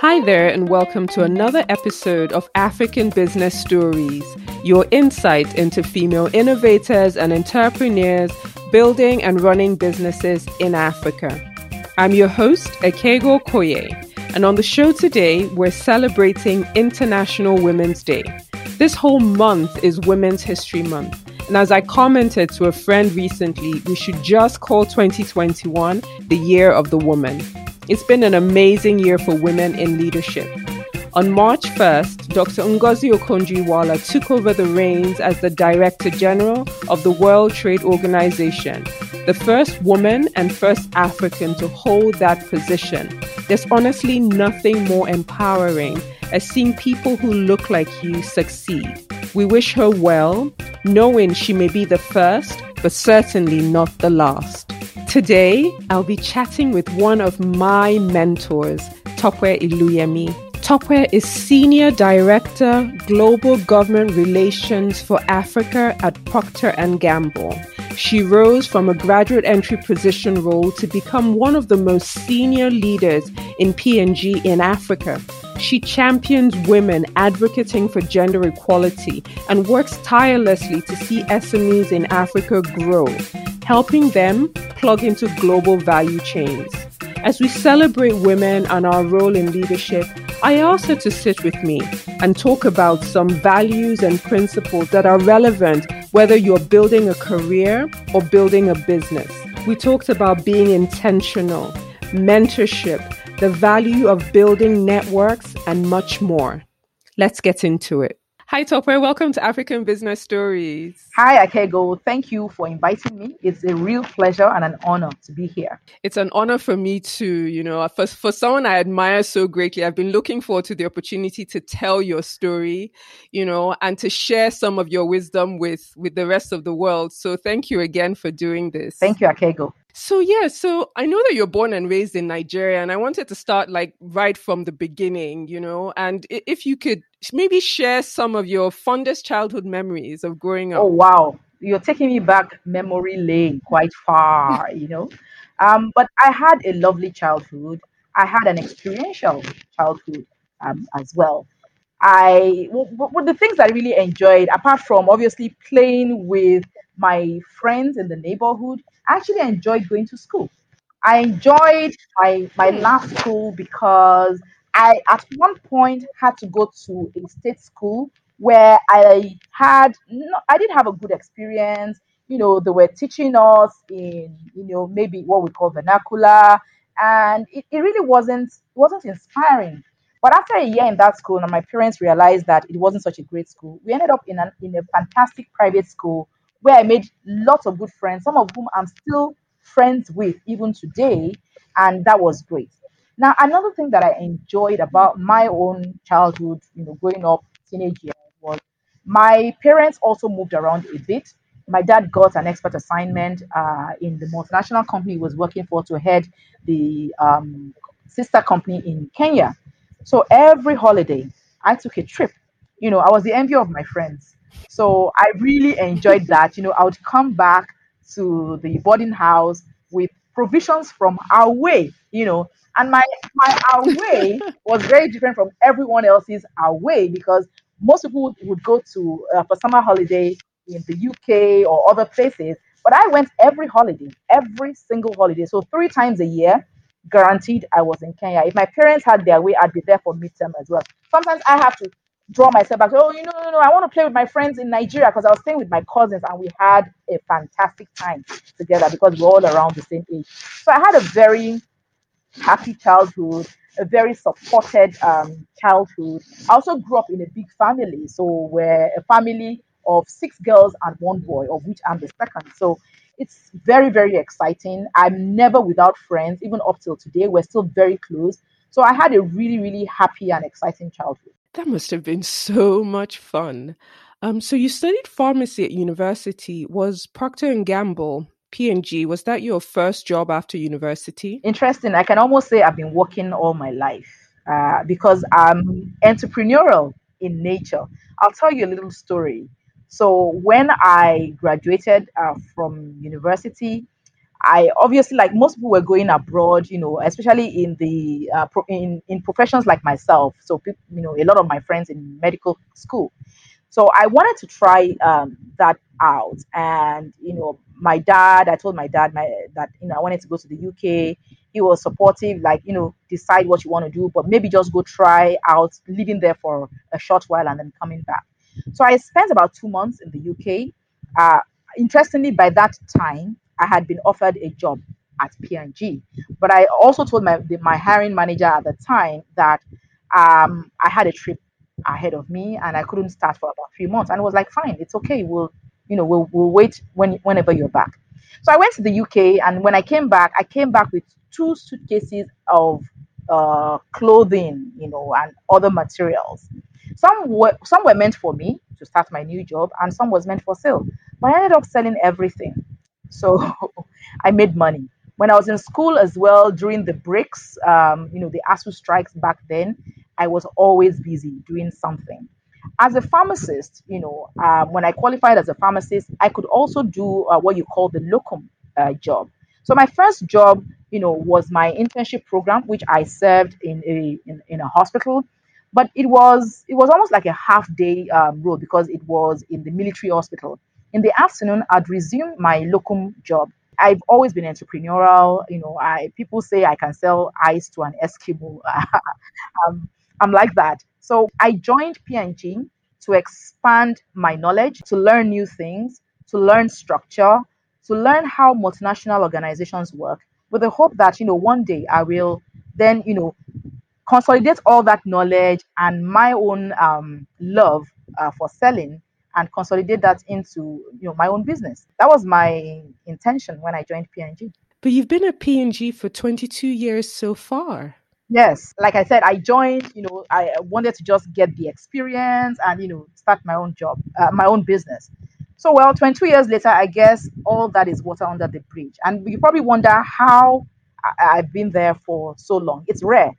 Hi there, and welcome to another episode of African Business Stories, your insight into female innovators and entrepreneurs building and running businesses in Africa. I'm your host, Akego Koye, and on the show today, we're celebrating International Women's Day. This whole month is Women's History Month. And as I commented to a friend recently, we should just call 2021 the year of the woman. It's been an amazing year for women in leadership. On March 1st, Dr. Ngozi Okonjo-Iweala took over the reins as the Director General of the World Trade Organization, the first woman and first African to hold that position. There's honestly nothing more empowering as seeing people who look like you succeed. We wish her well, knowing she may be the first, but certainly not the last. Today, I'll be chatting with one of my mentors, Tope Iluyemi. Tope is Senior Director, Global Government Relations for Africa at Procter & Gamble. She rose from a graduate entry position role to become one of the most senior leaders in P&G in Africa. She champions women advocating for gender equality and works tirelessly to see SMEs in Africa grow, helping them plug into global value chains. As we celebrate women and our role in leadership, I asked her to sit with me and talk about some values and principles that are relevant whether you're building a career or building a business. We talked about being intentional, mentorship, the value of building networks, and much more. Let's get into it. Hi, Tope. Welcome to African Business Stories. Hi, Akego. Thank you for inviting me. It's a real pleasure and an honor to be here. It's an honor for me too. You know, for, for someone I admire so greatly, I've been looking forward to the opportunity to tell your story, you know, and to share some of your wisdom with, with the rest of the world. So thank you again for doing this. Thank you, Akego. So yeah, so I know that you're born and raised in Nigeria, and I wanted to start like right from the beginning, you know. And if you could maybe share some of your fondest childhood memories of growing up. Oh wow, you're taking me back memory lane quite far, you know. Um, but I had a lovely childhood. I had an experiential childhood um, as well. I well, the things I really enjoyed, apart from obviously playing with my friends in the neighborhood, I actually enjoyed going to school. I enjoyed my my hmm. last school because I at one point had to go to a state school where I had no, I didn't have a good experience. You know, they were teaching us in you know maybe what we call vernacular, and it, it really wasn't wasn't inspiring. But after a year in that school, and my parents realized that it wasn't such a great school, we ended up in an in a fantastic private school where I made lots of good friends, some of whom I'm still friends with even today, and that was great. Now, another thing that I enjoyed about my own childhood, you know, growing up, teenage years, was my parents also moved around a bit. My dad got an expert assignment uh, in the multinational company he was working for to head the um, sister company in Kenya. So every holiday, I took a trip. You know, I was the envy of my friends so I really enjoyed that. You know, I would come back to the boarding house with provisions from our way, you know, and my my our way was very different from everyone else's our way because most people would go to uh, for summer holiday in the UK or other places, but I went every holiday, every single holiday. So three times a year, guaranteed I was in Kenya. If my parents had their way, I'd be there for midterm as well. Sometimes I have to draw myself back. Oh, you know, no, no, I want to play with my friends in Nigeria because I was staying with my cousins and we had a fantastic time together because we're all around the same age. So I had a very happy childhood, a very supported um, childhood. I also grew up in a big family. So we're a family of six girls and one boy, of which I'm the second. So it's very, very exciting. I'm never without friends, even up till today. We're still very close. So I had a really, really happy and exciting childhood. That must have been so much fun. Um, so you studied pharmacy at university. Was Procter and Gamble P&G was that your first job after university? Interesting. I can almost say I've been working all my life uh, because I'm entrepreneurial in nature. I'll tell you a little story. So when I graduated uh, from university, I obviously, like most people, were going abroad, you know, especially in the uh, pro- in in professions like myself. So, you know, a lot of my friends in medical school. So I wanted to try um, that out, and you know, my dad. I told my dad my that you know I wanted to go to the UK. He was supportive, like you know, decide what you want to do, but maybe just go try out, living there for a short while and then coming back. So I spent about two months in the UK. Uh, interestingly, by that time, I had been offered a job at P&G, but I also told my the, my hiring manager at the time that um, I had a trip ahead of me and I couldn't start for about three months. And I was like, fine, it's okay. We'll, you know, we'll, we'll wait when whenever you're back. So I went to the UK, and when I came back, I came back with two suitcases of uh, clothing, you know, and other materials. Some were some were meant for me to start my new job, and some was meant for sale. But I ended up selling everything, so I made money. When I was in school as well, during the breaks, um, you know, the ASUU strikes back then, I was always busy doing something. As a pharmacist, you know, um, when I qualified as a pharmacist, I could also do uh, what you call the locum uh, job. So my first job, you know, was my internship program, which I served in a in, in a hospital, but it was it was almost like a half day um, role because it was in the military hospital. In the afternoon, I'd resume my locum job. I've always been entrepreneurial. You know, I people say I can sell ice to an Eskimo. um, I'm like that. So I joined P&G to expand my knowledge, to learn new things, to learn structure, to learn how multinational organizations work, with the hope that you know one day I will then you know consolidate all that knowledge and my own um, love uh, for selling and consolidate that into you know my own business. That was my intention when I joined P&G. But you've been at P&G for 22 years so far. Yes, like I said, I joined. You know, I wanted to just get the experience and you know start my own job, uh, my own business. So, well, 22 years later, I guess all that is water under the bridge. And you probably wonder how I- have been there for so long. It's rare.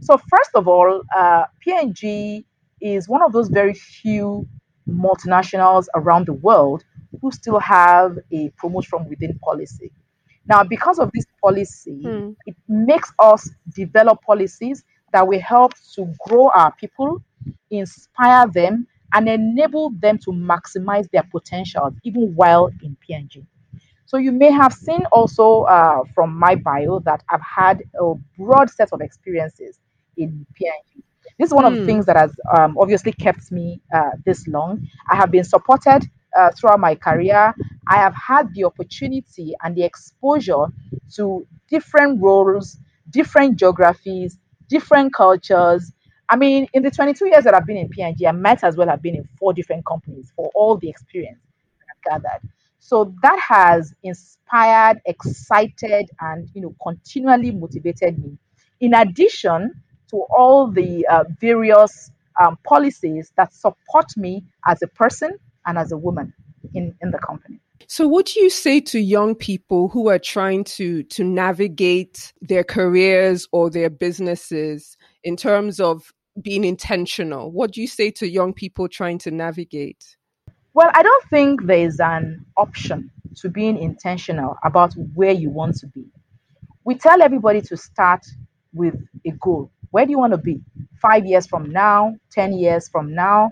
So, first of all, uh, P&G is one of those very few multinationals around the world who still have a promote from within policy. Now, because of this policy, mm. it makes us develop policies that will help to grow our people, inspire them, and enable them to maximize their potential even while in P&G. So you may have seen also uh, from my bio that I've had a broad set of experiences in P&G. This is one mm. of the hmm. things that has um, obviously kept me uh, this long. I have been supported uh, throughout my career, I have had the opportunity and the exposure to different roles, different geographies, different cultures. I mean, in the 22 years that I've been in P&G, I might as well have been in four different companies for all the experience I've gathered. So that has inspired, excited, and you know, continually motivated me. In addition to all the uh, various um, policies that support me as a person and as a woman in, in the company. So what do you say to young people who are trying to to navigate their careers or their businesses in terms of being intentional? What do you say to young people trying to navigate? Well, I don't think there is an option to being intentional about where you want to be. We tell everybody to start with a goal. Where do you want to be? 5 years from now, 10 years from now,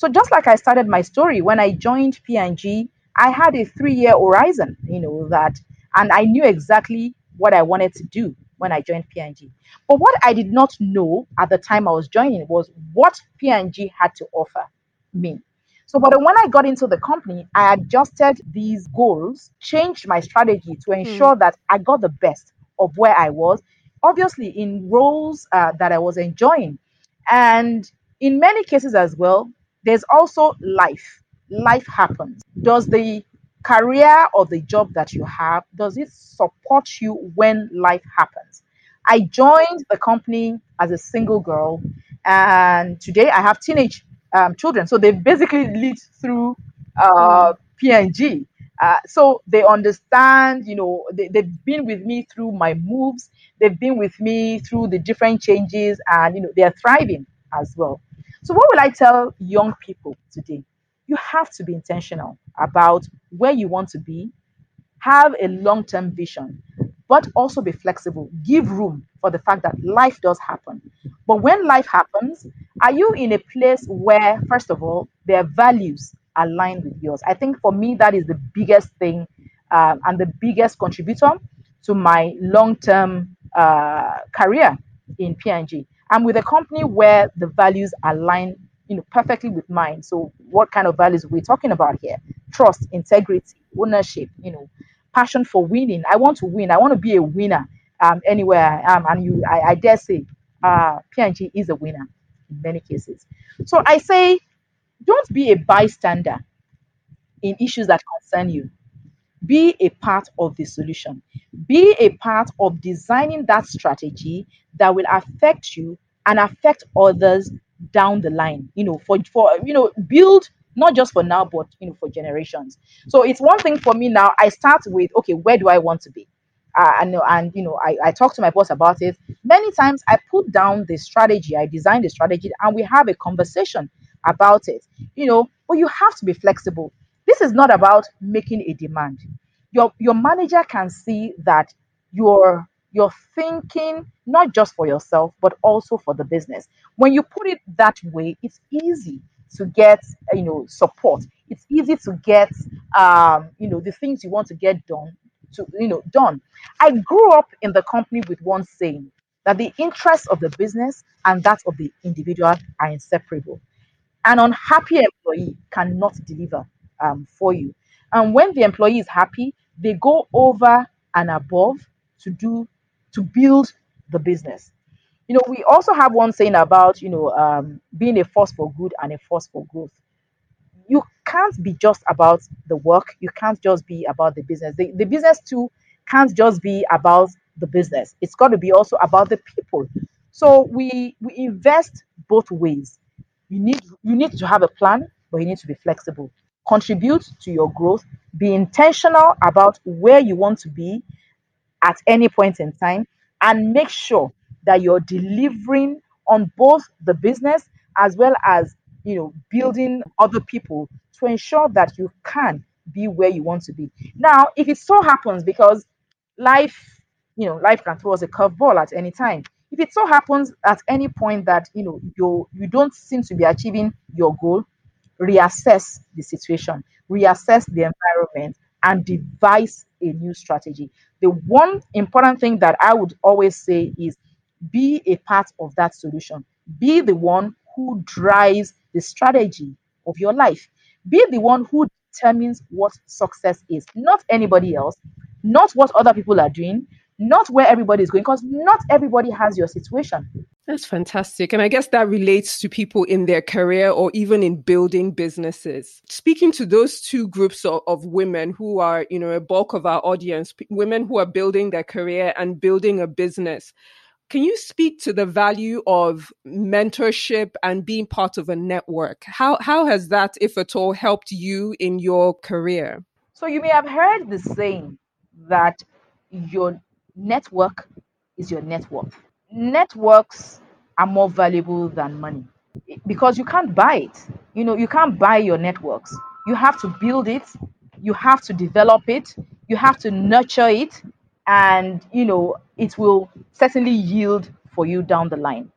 so just like I started my story when I joined P&G, I had a three-year horizon, you know that, and I knew exactly what I wanted to do when I joined P&G. But what I did not know at the time I was joining was what P&G had to offer me. So, but when I got into the company, I adjusted these goals, changed my strategy to ensure mm. that I got the best of where I was, obviously in roles uh, that I was enjoying. And in many cases as well, there's also life. Life happens. Does the career or the job that you have does it support you when life happens? I joined the company as a single girl, and today I have teenage um, children. So they basically lived through uh, P&G. Uh, so they understand, you know, they, they've been with me through my moves. They've been with me through the different changes, and you know, they are thriving as well. So, what will I tell young people today? You have to be intentional about where you want to be, have a long term vision, but also be flexible. Give room for the fact that life does happen. But when life happens, are you in a place where, first of all, their values align with yours? I think for me, that is the biggest thing uh, and the biggest contributor to my long term uh, career in P&G. I'm with a company where the values align you know perfectly with mine. So what kind of values are we talking about here? Trust integrity ownership you know passion for winning. I want to win. I want to be a winner um, anywhere I am. And you I, I dare say uh, P&G is a winner in many cases. So i say don't be a bystander in issues that concern you. Be a part of the solution. Be a part of designing that strategy that will affect you and affect others down the line you know for for you know build not just for now but you know for generations. So it's one thing for me now. I start with okay where do i want to be? Uh, and and you know I, I talk to my boss about it. Many times i put down the strategy i design the strategy and we have a conversation about it you know but you have to be flexible. This is not about making a demand. Your your manager can see that you're you're thinking not just for yourself but also for the business. When you put it that way it's easy to get you know support. It's easy to get um, you know the things you want to get done to you know done. I grew up in the company with one saying that the interests of the business and that of the individual are inseparable an unhappy employee cannot deliver um, for you. And when the employee is happy they go over and above to do to build the business. You know we also have one saying about you know um, being a force for good and a force for growth. You can't be just about the work. You can't just be about the business. The, the business too can't just be about the business. It's got to be also about the people. So we we invest both ways you need you need to have a plan but you need to be flexible. Contribute to your growth. Be intentional about where you want to be at any point in time and make sure that you're delivering on both the business as well as you know building other people to ensure that you can be where you want to be. Now if it so happens because life you know life can throw us a curveball at any time if it so happens at any point that you know you you don't seem to be achieving your goal reassess the situation reassess the environment and devise a new strategy the one important thing that I would always say is be a part of that solution. Be the one who drives the strategy of your life. Be the one who determines what success is, not anybody else, not what other people are doing, not where everybody is going, because not everybody has your situation. That's fantastic. And I guess that relates to people in their career or even in building businesses. Speaking to those two groups of, of, women who are, you know, a bulk of our audience, women who are building their career and building a business, can you speak to the value of mentorship and being part of a network? How, how has that, if at all, helped you in your career? So you may have heard the saying that your network is your net worth networks are more valuable than money because you can't buy it. You know, you can't buy your networks. You have to build it, you have to develop it, you have to nurture it, and you know, it will certainly yield for you down the line.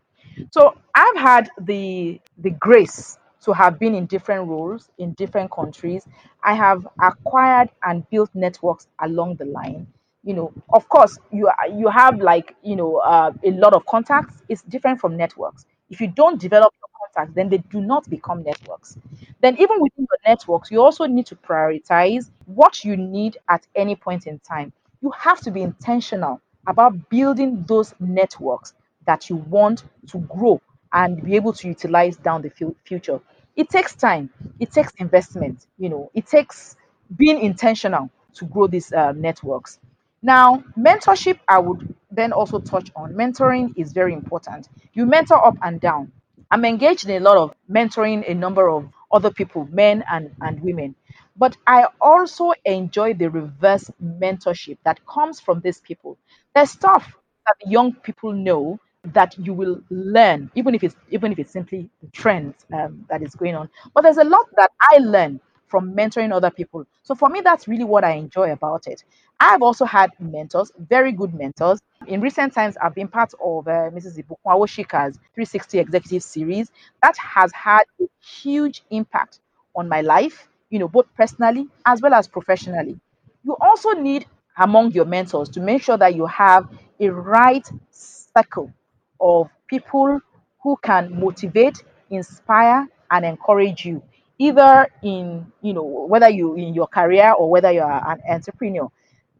So I've had the the grace to have been in different roles in different countries. I have acquired and built networks along the line you know of course you you have like you know uh, a lot of contacts. It's different from networks. If you don't develop your contacts then they do not become networks. Then even within your networks you also need to prioritize what you need at any point in time. You have to be intentional about building those networks that you want to grow and be able to utilize down the future. It takes time. It takes investment you know. It takes being intentional to grow these uh, networks now, mentorship, I would then also touch on. Mentoring is very important. You mentor up and down. I'm engaged in a lot of mentoring a number of other people, men and, and women. But I also enjoy the reverse mentorship that comes from these people. There's stuff that young people know that you will learn, even if it's even if it's simply the trend um, that is going on. But there's a lot that I learn from mentoring other people. So for me, that's really what I enjoy about it. I've also had mentors, very good mentors. In recent times, I've been part of uh, Mrs. Ibukun Awosika's 360 Executive Series. That has had a huge impact on my life, you know, both personally as well as professionally. You also need among your mentors to make sure that you have a right circle of people who can motivate, inspire, and encourage you, either in you know whether you in your career or whether you are an entrepreneur.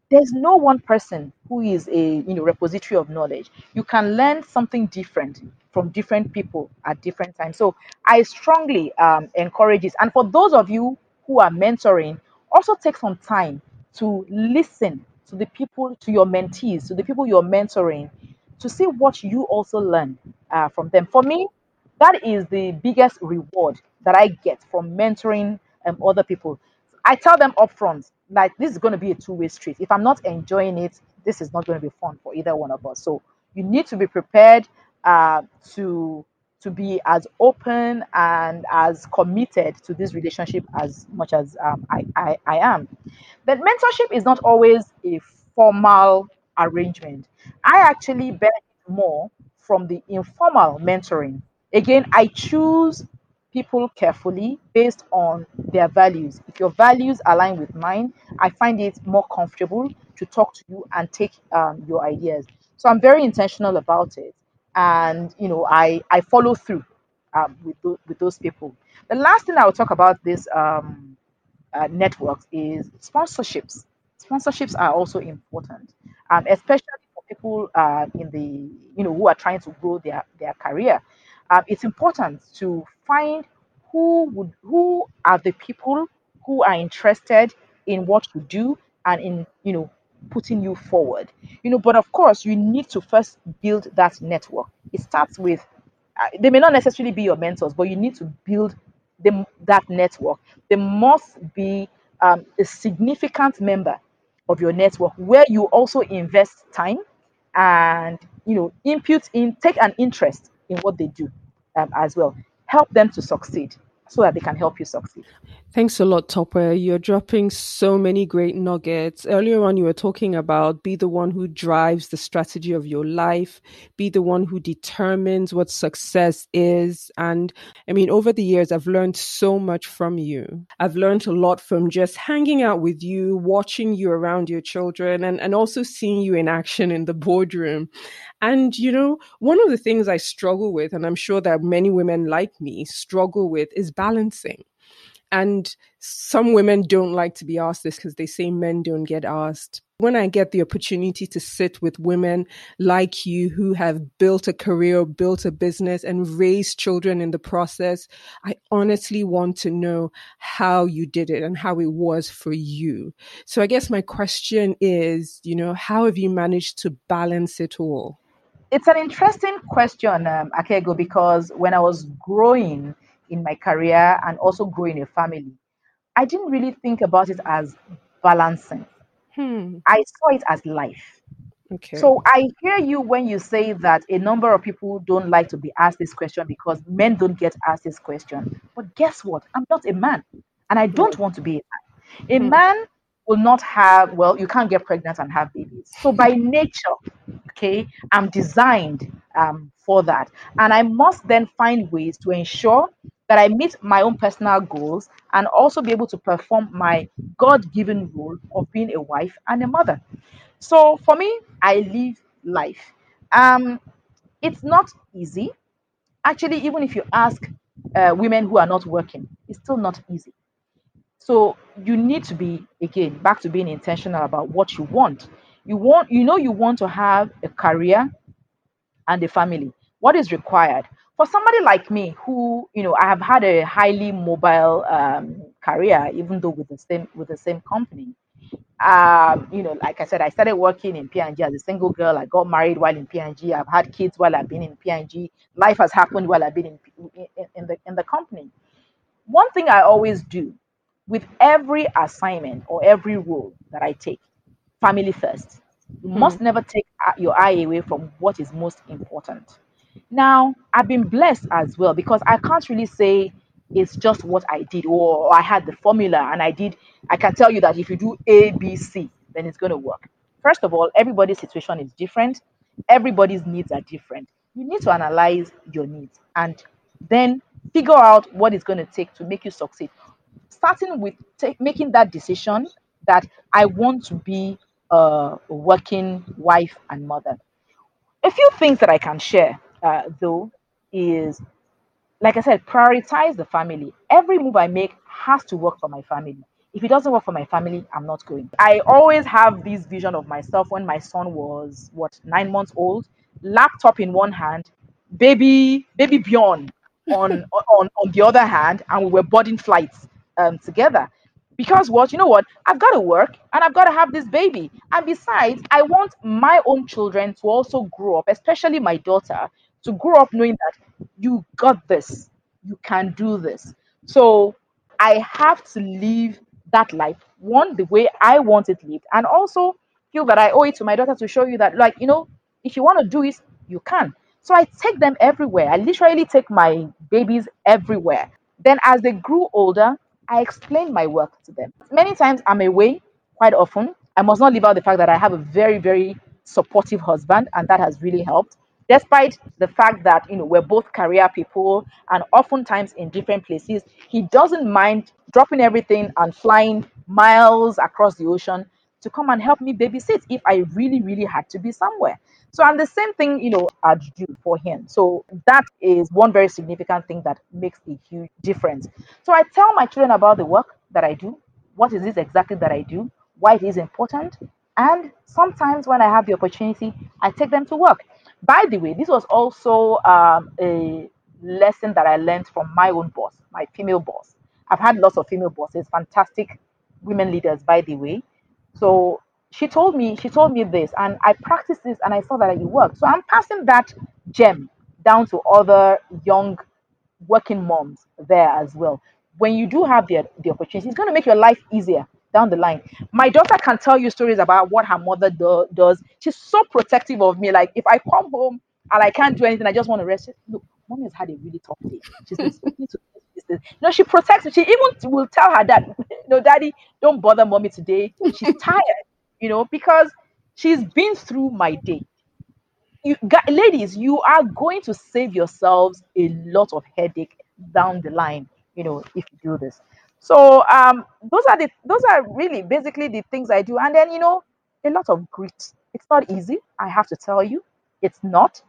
There's no one person who is a you know repository of knowledge. You can learn something different from different people at different times. So I strongly um, encourage this. And for those of you who are mentoring, also take some time to listen to the people, to your mentees, to the people you're mentoring, to see what you also learn uh, from them. For me, that is the biggest reward that I get from mentoring um, other people. I tell them upfront, like this is going to be a two-way street. If I'm not enjoying it, this is not going to be fun for either one of us. So you need to be prepared uh, to to be as open and as committed to this relationship as much as um, I, I, I am. But mentorship is not always a formal arrangement. I actually benefit more from the informal mentoring. Again, I choose people carefully based on their values. If your values align with mine, I find it more comfortable to talk to you and take um, your ideas. So I'm very intentional about it and you know I I follow through um, with those, with those people. The last thing I will talk about this um, uh, networks is sponsorships. Sponsorships are also important, um, especially for people uh, in the you know who are trying to grow their their career. Um, it's important to find who would who are the people who are interested in what you do and in you know putting you forward. You know, but of course, you need to first build that network. It starts with, uh, they may not necessarily be your mentors, but you need to build that network. They must be um, a significant member of your network where you also invest time and you know input in take an interest in what they do um, as well help them to succeed so that they can help you succeed. Thanks a lot, Tope. You're dropping so many great nuggets. Earlier on, you were talking about be the one who drives the strategy of your life, be the one who determines what success is. And I mean, over the years, I've learned so much from you. I've learned a lot from just hanging out with you, watching you around your children, and, and also seeing you in action in the boardroom. And, you know, one of the things I struggle with, and I'm sure that many women like me struggle with, is balancing. And some women don't like to be asked this because they say men don't get asked. When I get the opportunity to sit with women like you who have built a career, built a business, and raised children in the process, I honestly want to know how you did it and how it was for you. So I guess my question is, you know, how have you managed to balance it all? It's an interesting question, um, Akego, because when I was growing, in my career and also growing a family, I didn't really think about it as balancing. Hmm. I saw it as life. Okay. So I hear you when you say that a number of people don't like to be asked this question because men don't get asked this question. But guess what? I'm not a man and I don't want to be a man. A hmm. man will not have, well, you can't get pregnant and have babies. So by nature, okay, I'm designed um, for that. And I must then find ways to ensure that I meet my own personal goals and also be able to perform my God given role of being a wife and a mother. So for me, I live life. Um, it's not easy. Actually, even if you ask uh, women who are not working, it's still not easy. So you need to be again back to being intentional about what you want. You want, you know, you want to have a career and a family. What is required? For somebody like me who you know i have had a highly mobile um, career even though with the same with the same company um, you know like i said i started working in P&G as a single girl. I got married while in P&G i've had kids while i've been in P&G life has happened while i've been in, in, in the in the company. One thing i always do with every assignment or every role that i take family first. You hmm. must never take your eye away from what is most important now, I've been blessed as well because I can't really say it's just what I did, or I had the formula and I did. I can tell you that if you do A, B, C, then it's going to work. First of all, everybody's situation is different, everybody's needs are different. You need to analyze your needs and then figure out what it's going to take to make you succeed. Starting with making that decision that I want to be a working wife and mother. A few things that I can share, uh, though, is like I said, prioritize the family. Every move I make has to work for my family. If it doesn't work for my family, I'm not going. I always have this vision of myself when my son was what nine months old, laptop in one hand, baby, baby Bjorn on on on the other hand, and we were boarding flights um, together. Because what you know what I've got to work and I've got to have this baby, and besides, I want my own children to also grow up, especially my daughter, to grow up knowing that you got this, you can do this. So I have to live that life one the way I want it lived, and also feel that I owe it to my daughter to show you that, like you know, if you want to do it, you can. So I take them everywhere. I literally take my babies everywhere. Then, as they grew older, I explained my work to them. Many times I'm away quite often. I must not leave out the fact that I have a very, very supportive husband, and that has really helped. Despite the fact that you know we're both career people and oftentimes in different places, he doesn't mind dropping everything and flying miles across the ocean to come and help me babysit if I really, really had to be somewhere. So I'm the same thing, you know, I'd do for him. So that is one very significant thing that makes a huge difference. So I tell my children about the work that I do, what is this exactly that I do, why it is important, and sometimes when I have the opportunity, I take them to work. By the way, this was also um, a lesson that I learned from my own boss, my female boss. I've had lots of female bosses, fantastic women leaders, by the way. So she told me she told me this and i practiced this and i saw that it worked so i'm passing that gem down to other young working moms there as well when you do have the, the opportunity it's going to make your life easier down the line my daughter can tell you stories about what her mother do, does she's so protective of me like if i come home and i can't do anything i just want to rest look mommy has had a really tough day she's been speaking to you know, she protects me. She even will tell her dad, no, daddy, don't bother mommy today. She's tired you know, because she's been through my day. You ladies, you are going to save yourselves a lot of headache down the line, you know, if you do this. So um, those are the those are really basically the things I do, and then you know, a lot of grit. It's not easy, I have to tell you, it's not.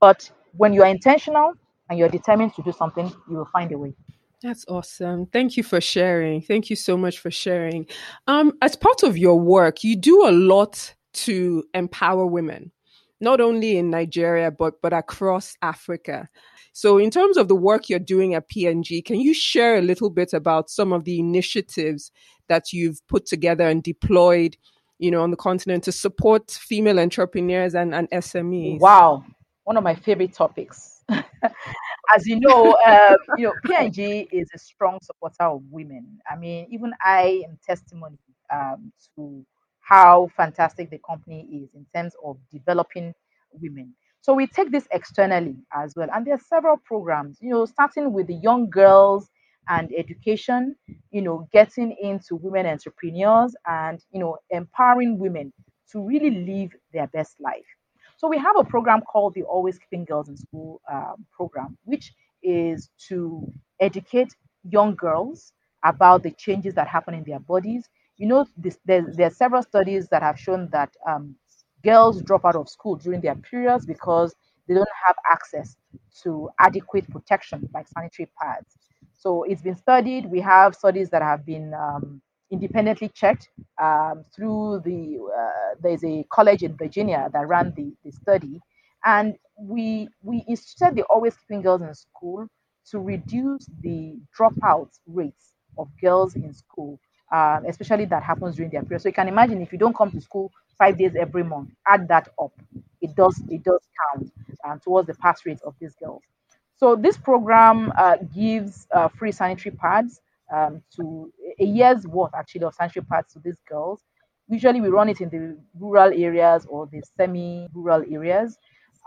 But when you are intentional and you're determined to do something, you will find a way. That's awesome. Thank you for sharing. Thank you so much for sharing. Um, as part of your work, you do a lot to empower women, not only in Nigeria but but across Africa. So, in terms of the work you're doing at P&G, can you share a little bit about some of the initiatives that you've put together and deployed, you know, on the continent to support female entrepreneurs and, and SMEs? Wow, one of my favorite topics. as you know, uh, you know, P&G is a strong supporter of women. I mean, even I am testimony um, to how fantastic the company is in terms of developing women. So we take this externally as well, and there are several programs. You know, starting with the young girls and education. You know, getting into women entrepreneurs and you know empowering women to really live their best life. So we have a program called the Always Keeping Girls in School um, program, which is to educate young girls about the changes that happen in their bodies. You know, this, there, there are several studies that have shown that um, girls drop out of school during their periods because they don't have access to adequate protection like sanitary pads. So it's been studied. We have studies that have been um, independently checked um, through the uh, there's a college in Virginia that ran the, the study, and we we instituted the always keeping girls in school to reduce the dropout rates of girls in school, uh, especially that happens during their period. So you can imagine if you don't come to school five days every month, add that up, it does it does count um, towards the pass rate of these girls. So this program uh, gives uh, free sanitary pads um, to a year's worth actually of sanitary pads to these girls. Usually we run it in the rural areas or the semi-rural areas,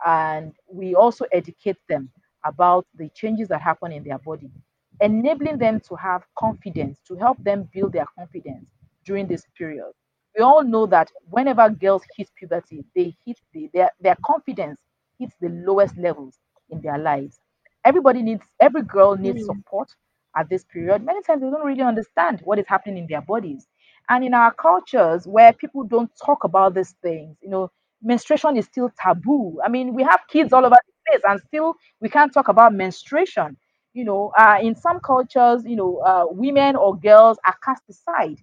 and we also educate them about the changes that happen in their body enabling them to have confidence, to help them build their confidence during this period. We all know that whenever girls hit puberty, they hit the, their, their confidence hits the lowest levels in their lives. Everybody needs, every girl needs Mm. support at this period. Many times they don't really understand what is happening in their bodies. And in our cultures where people don't talk about these things, you know, menstruation is still taboo. I mean, we have kids all over the place and still we can't talk about menstruation. You know, uh, in some cultures, you know, uh, women or girls are cast aside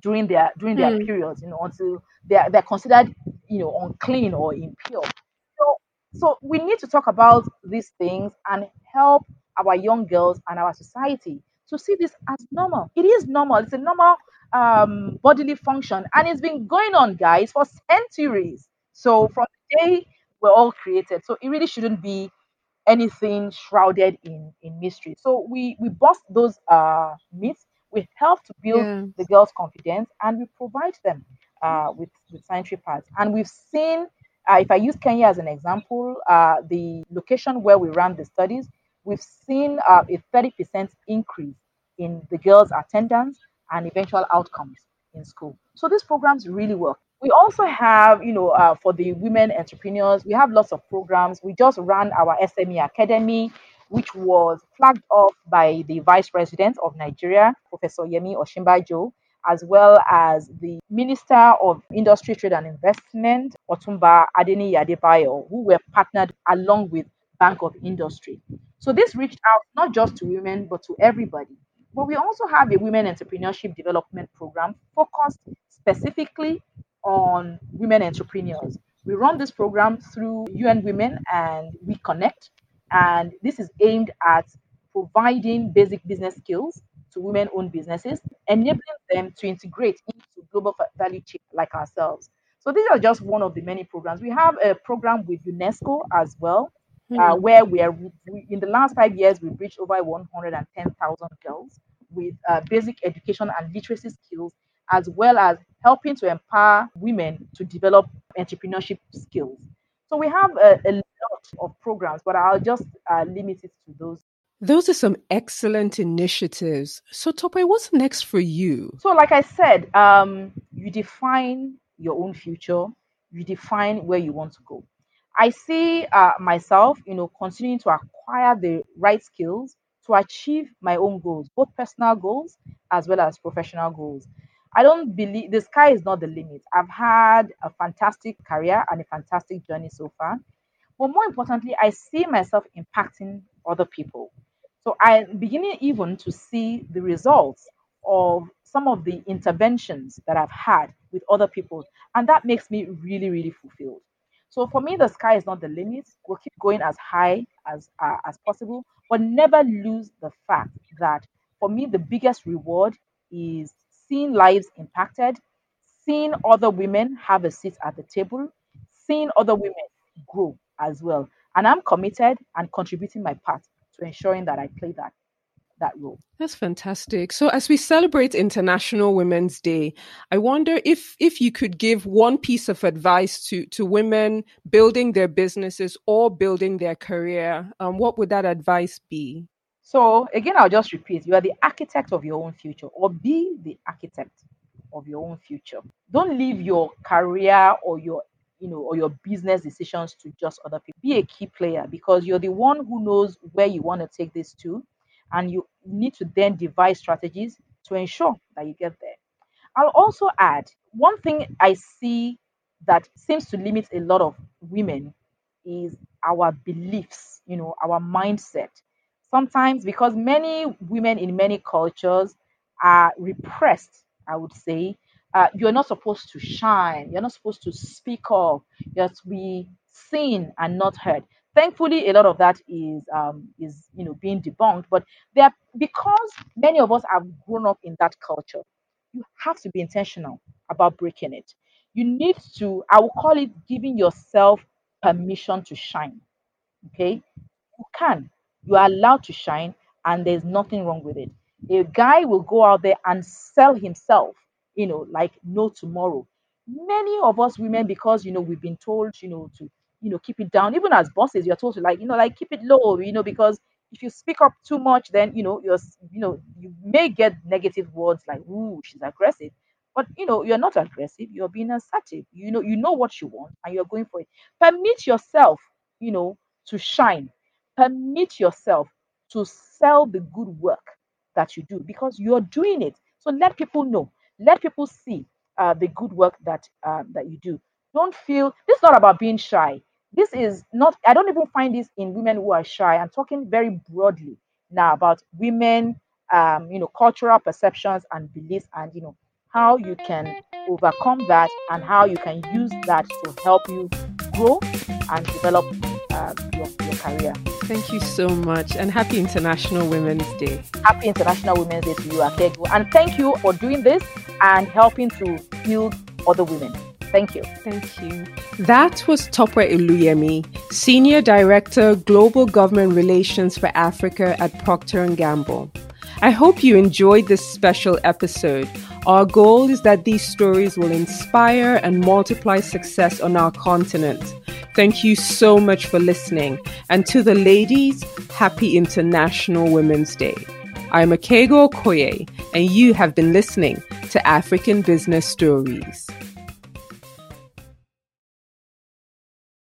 during their during their Hmm. periods, you know, until they're they're considered, you know, unclean or impure. So so we need to talk about these things and help our young girls and our society to see this as normal. It is normal. It's a normal um, bodily function, and it's been going on, guys, for centuries. So from the day we're all created, so it really shouldn't be anything shrouded in in mystery. So we we bust those uh myths. We help to build Yeah. the girls' confidence, and we provide them uh, with with sanitary pads. And we've seen, uh, if I use Kenya as an example, uh, the location where we ran the studies, we've seen uh, a thirty percent increase in the girls' attendance and eventual outcomes in school. So these programs really work. We also have, you know, uh, for the women entrepreneurs, we have lots of programs. We just ran our SME Academy, which was flagged off by the Vice President of Nigeria, Professor Yemi Osinbajo, as well as the Minister of Industry, Trade and Investment, Otumba Adeniyi Adebayo, who were partnered along with Bank of Industry. So this reached out not just to women, but to everybody. But we also have a women entrepreneurship development program focused specifically on women entrepreneurs. We run this program through UN Women and WEConnect, and this is aimed at providing basic business skills to women owned businesses, enabling them to integrate into global value chain like ourselves. So, these are just one of the many programs. We have a program with UNESCO as well, uh, Hmm. where we are we, in the last five years we've reached over 110,000 girls with uh, basic education and literacy skills, as well as helping to empower women to develop entrepreneurship skills. So we have a, a lot of programs, but I'll just uh, limit it to those. Those are some excellent initiatives. So, Tope, what's next for you? So, like I said, um, you define your own future, you define where you want to go. I see uh, myself, you know, continuing to acquire the right skills to achieve my own goals, both personal goals as well as professional goals. I don't believe the sky is not the limit. I've had a fantastic career and a fantastic journey so far. But more importantly, I see myself impacting other people. So I'm beginning even to see the results of some of the interventions that I've had with other people. And that makes me really, really fulfilled. So for me, the sky is not the limit. We'll keep going as high as uh, as possible, but never lose the fact that for me, the biggest reward is seeing lives impacted, seeing other women have a seat at the table, seeing other women grow as well. And I'm committed and contributing my part to ensuring that I play that that role. That's fantastic. So as we celebrate International Women's Day, I wonder if if you could give one piece of advice to to women building their businesses or building their career, um, what would that advice be? So again, I'll just repeat: you are the architect of your own future, or be the architect of your own future. Don't leave your career or your you know or your business decisions to just other people. Be a key player because you're the one who knows where you want to take this to, and you need to then devise strategies to ensure that you get there. I'll also add one thing I see that seems to limit a lot of women is our beliefs, you know, our mindset. Sometimes because many women in many cultures are repressed, I would say, uh, you're not supposed to shine, you're not supposed to speak up, you're to be seen and not heard. Thankfully, a lot of that is um, is you know being debunked, but there because many of us have grown up in that culture you have to be intentional about breaking it. You need to, I will call it giving yourself permission to shine. Okay. You can. You are allowed to shine, and there's nothing wrong with it. A guy will go out there and sell himself, you know, like no tomorrow. Many of us women, because you know, we've been told, you know, to you know, keep it down. Even as bosses, you're told to like, you know, like keep it low, you know, because if you speak up too much, then you know you're you know you may get negative words like "ooh, she's aggressive," but you know you're not aggressive. You're being assertive. You know you know what you want and you're going for it. Permit yourself, you know, to shine. Permit yourself to sell the good work that you do because you're doing it. So let people know. Let people see uh, the good work that uh, that you do. Don't feel this is not about being shy this is not i don't even find this in women who are shy i'm talking very broadly now about women um, you know cultural perceptions and beliefs and you know how you can overcome that and how you can use that to help you grow and develop uh, your, your career thank you so much and happy international women's day happy international women's day to you akegu and thank you for doing this and helping to build other women Thank you. Thank you. That was Tope Iluyemi, Senior Director, Global Government Relations for Africa at Procter & Gamble. I hope you enjoyed this special episode. Our goal is that these stories will inspire and multiply success on our continent. Thank you so much for listening. And to the ladies, happy International Women's Day. I'm Akego Okoye, and you have been listening to African Business Stories.